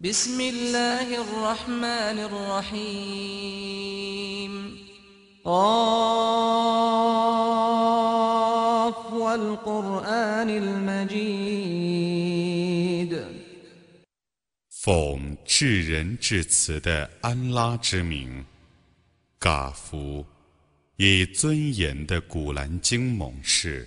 بسم الله الرحمن الرحيم قاف والقرآن المجيد 奉至仁至慈的安拉之名，嘎夫，以尊严的古兰经猛士。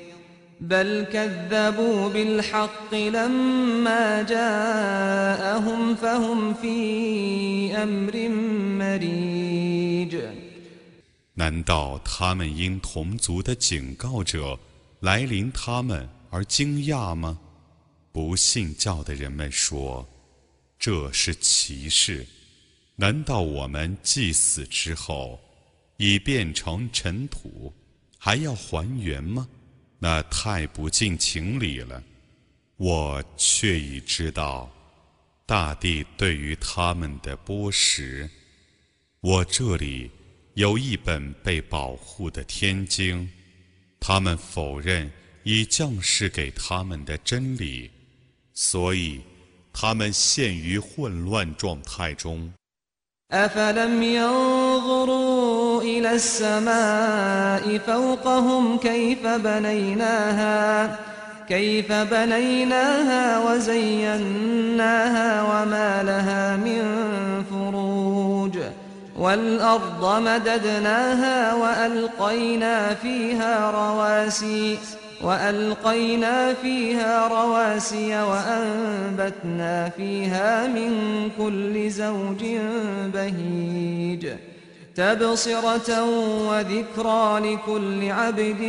بل كذبوا بالحق لما جاءهم فهم في أمر مريج 难道他们因同族的警告者来临他们而惊讶吗？不信教的人们说：“这是奇事。难道我们祭死之后已变成尘土，还要还原吗？ 那太不近情理了。我却已知道大地对于他们的剥蚀。我这里。”有一本被保护的天经，他们否认已降世给他们的真理，所以他们陷于混乱状态中。أفلم ينظروا إلى السماء فوقهم كيف بنيناها كيف بنيناها وزيناها وما لها من فروج. والأرض مددناها وألقينا فيها رواسي. وألقينا فيها رواسي وأنبتنا فيها من كل زوج بهيج تبصرة وذكرى لكل عبد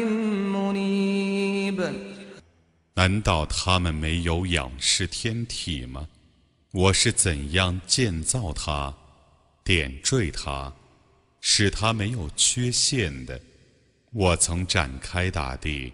منيب 难道他们没有仰视天体吗？我是怎样建造它？点缀它，使它没有缺陷的。我曾展开大地，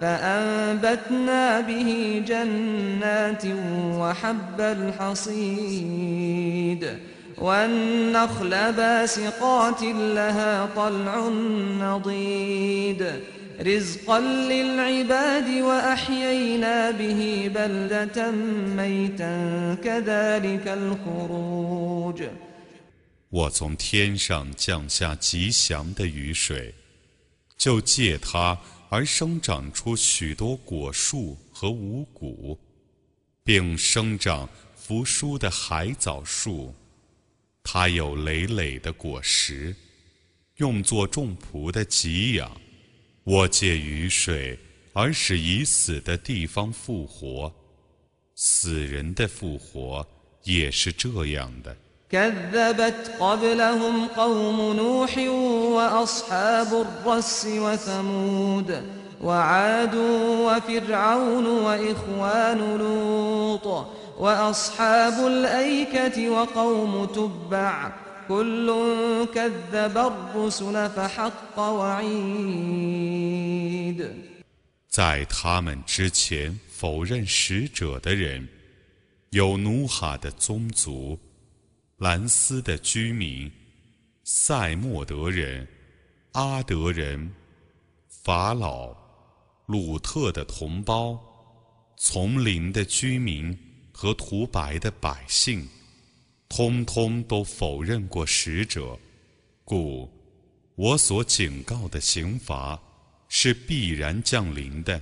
فأنبتنا به جنات وحب الحصيد والنخل باسقات لها طلع نضيد رزقا للعباد وأحيينا به بلدة ميتا كذلك الخروج 我从天上降下吉祥的雨水，就借它 而生长出许多果树和五谷，并生长扶疏的海藻树。它有累累的果实，用作众仆的给养。我借雨水而使已死的地方复活，死人的复活也是这样的。كذبت قبلهم قوم نوح وأصحاب الرس وثمود وعاد وفرعون وإخوان لوط وأصحاب الأيكة وقوم تبع كل كذب الرسل فحق وعيد 在他们之前否认使者的人，有努哈的宗族、 兰斯的居民、塞莫德人、阿德人、法老、鲁特的同胞、丛林的居民和涂白的百姓，通通都否认过使者，故我所警告的刑罚。是必然降临的。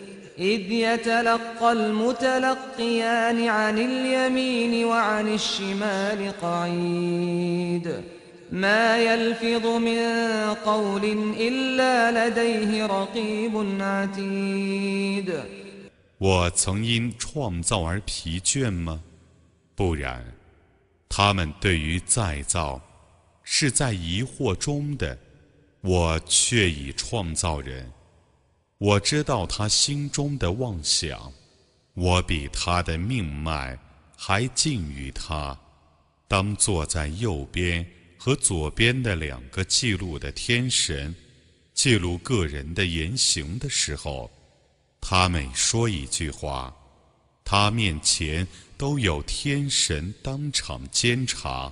إذ يتلقى المتلقيان عن اليمين وعن الشمال قعيد ما يلفظ من قول إلا لديه رقيب عتيد 我曾因创造而疲倦吗？不然，他们对于再造是在疑惑中的。我却已创造人， 我知道他心中的妄想，我比他的命脉还近于他。当坐在右边和左边的两个记录的天神记录个人的言行的时候。他每说一句话，他面前都有天神当场监察。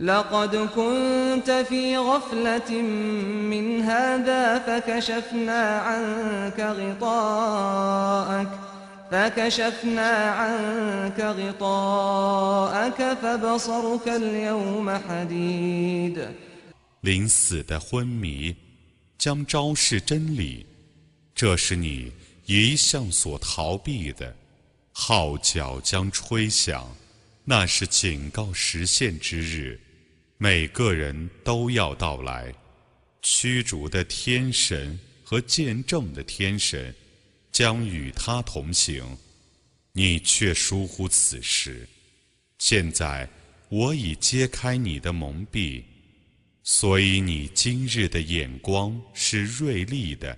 لقد كنت في غفلة من هذا فكشفنا عنك غطاءك فكشفنا عنك غطاءك فبصرك اليوم حديد 临死的昏迷将昭示真理这是你一向所逃避的，号角将吹响，那是警告实现之日， 每个人都要到来。驱逐的天神和见证的天神将与他同行，你却疏忽此事。现在我已揭开你的蒙蔽，所以你今日的眼光是锐利的。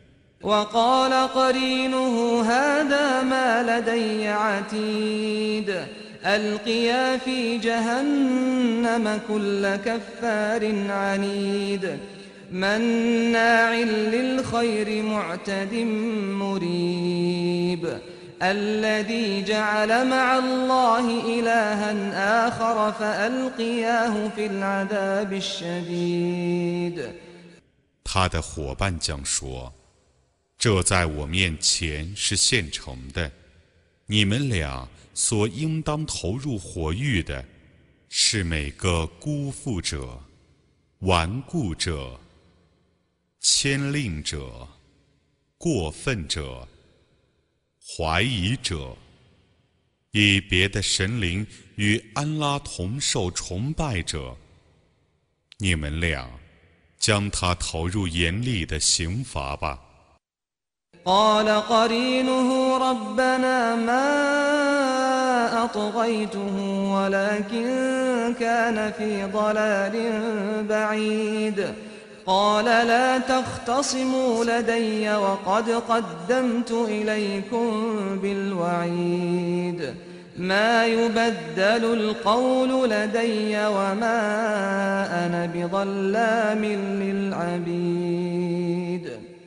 وقال قرينه هذا ما لدي عتيد القيا في جهنم كل كفار عنيد مناع للخير معتد مريب الذي جعل مع الله إلها آخر فألقياه في العذاب الشديد 他的伙伴将说这在我面前是现成的，你们俩 所应当投入火狱的，是每个辜负者、顽固者、牵令者、过分者、怀疑者，以别的神灵与安拉同受崇拜者。你们俩将他投入严厉的刑罚吧。قال قرينه ربنا ما أطغيته ولكن كان في ضلال بعيد. قال لا تختصموا لدي وقد قدمت إليكم بالوعيد. ما يبدل القول لدي وما أنا بظلام للعبيد.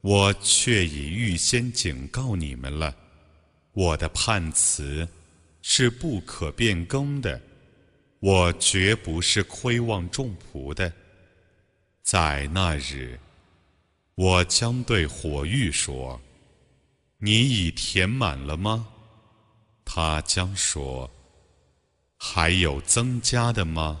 我却已预先警告你们了，我的判词是不可变更的，我绝不是亏望众仆的。在那日，我将对火狱说：“你已填满了吗？”他将说：“还有增加的吗？”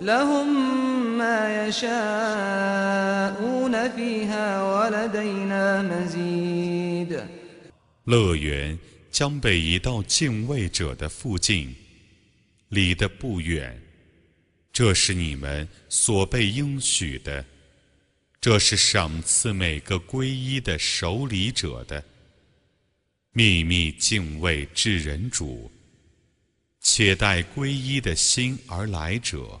لهم ما يشاءون فيها ولدينا مزيد 乐园将被移到敬畏者的附近，离得不远。这是你们所被应许的，这是赏赐每个皈依的守礼者的。秘密敬畏至人主，且待皈依的心而来者。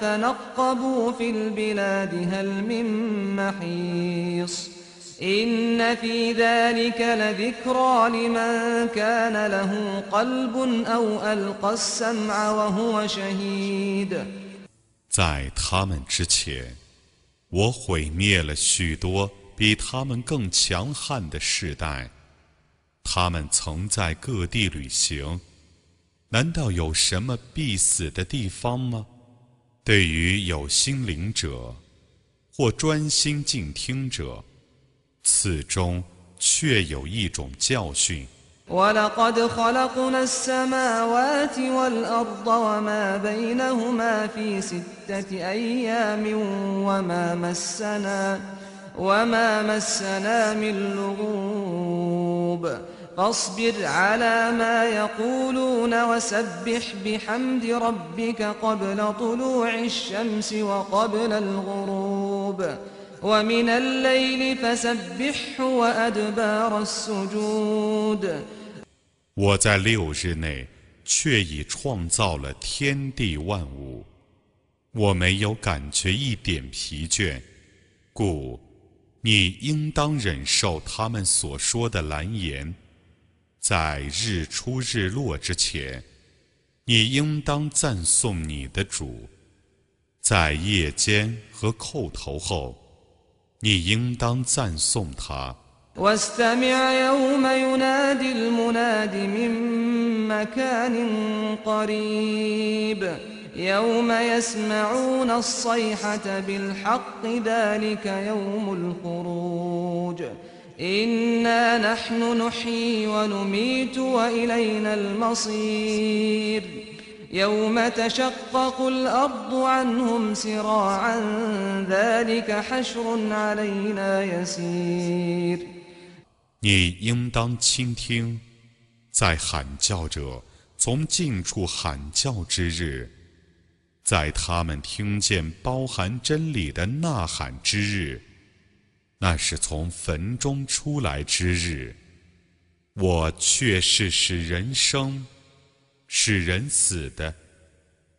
فنقبوا في البلاد هل من محيص إن في ذلك لذكرى لمن كان له قلب أو ألقى السمع وهو شهيد 在他们之前，我毁灭了许多比他们更强悍的世代。他们曾在各地旅行。 难道有什么必死的地方吗？对于有心灵者或专心静听者，此中确有一种教训。فاصبر على ما يقولون وسبح بحمد ربك قبل طلوع الشمس وقبل الغروب ومن الليل فسبحه وأدبار السجود 我在六日内却已创造了天地万物，我没有感觉一点疲倦，故你应当忍受他们所说的蓝言。 在日出日落之前，你应当赞颂你的主；在夜间和叩头后，你应当赞颂他。إنا نحن نحيي ونميت وإلينا المصير يوم تشقق الأرض عنهم سراعا ذلك حشر علينا يسير 你应当倾听，在喊叫者从近处喊叫之日，在他们听见包含真理的呐喊之日。 那是从坟中出来之日，我却是使人生、使人死的，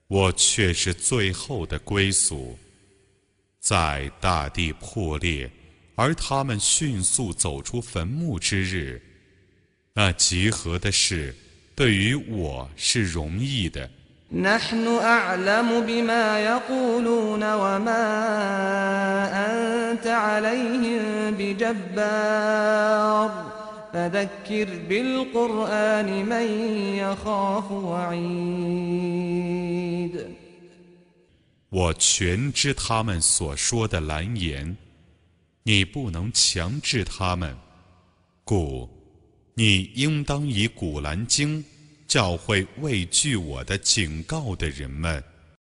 我却是最后的归宿。在大地破裂，而他们迅速走出坟墓之日，那集合的事对于我是容易的。نحن أعلم بما يقولون وما أنت عليهم بجبار فذكر بالقرآن من يخاف وعيد 我全知他们所说的蓝言，你不能强制他们，故你应当以古兰经教会畏惧我的警告的人们。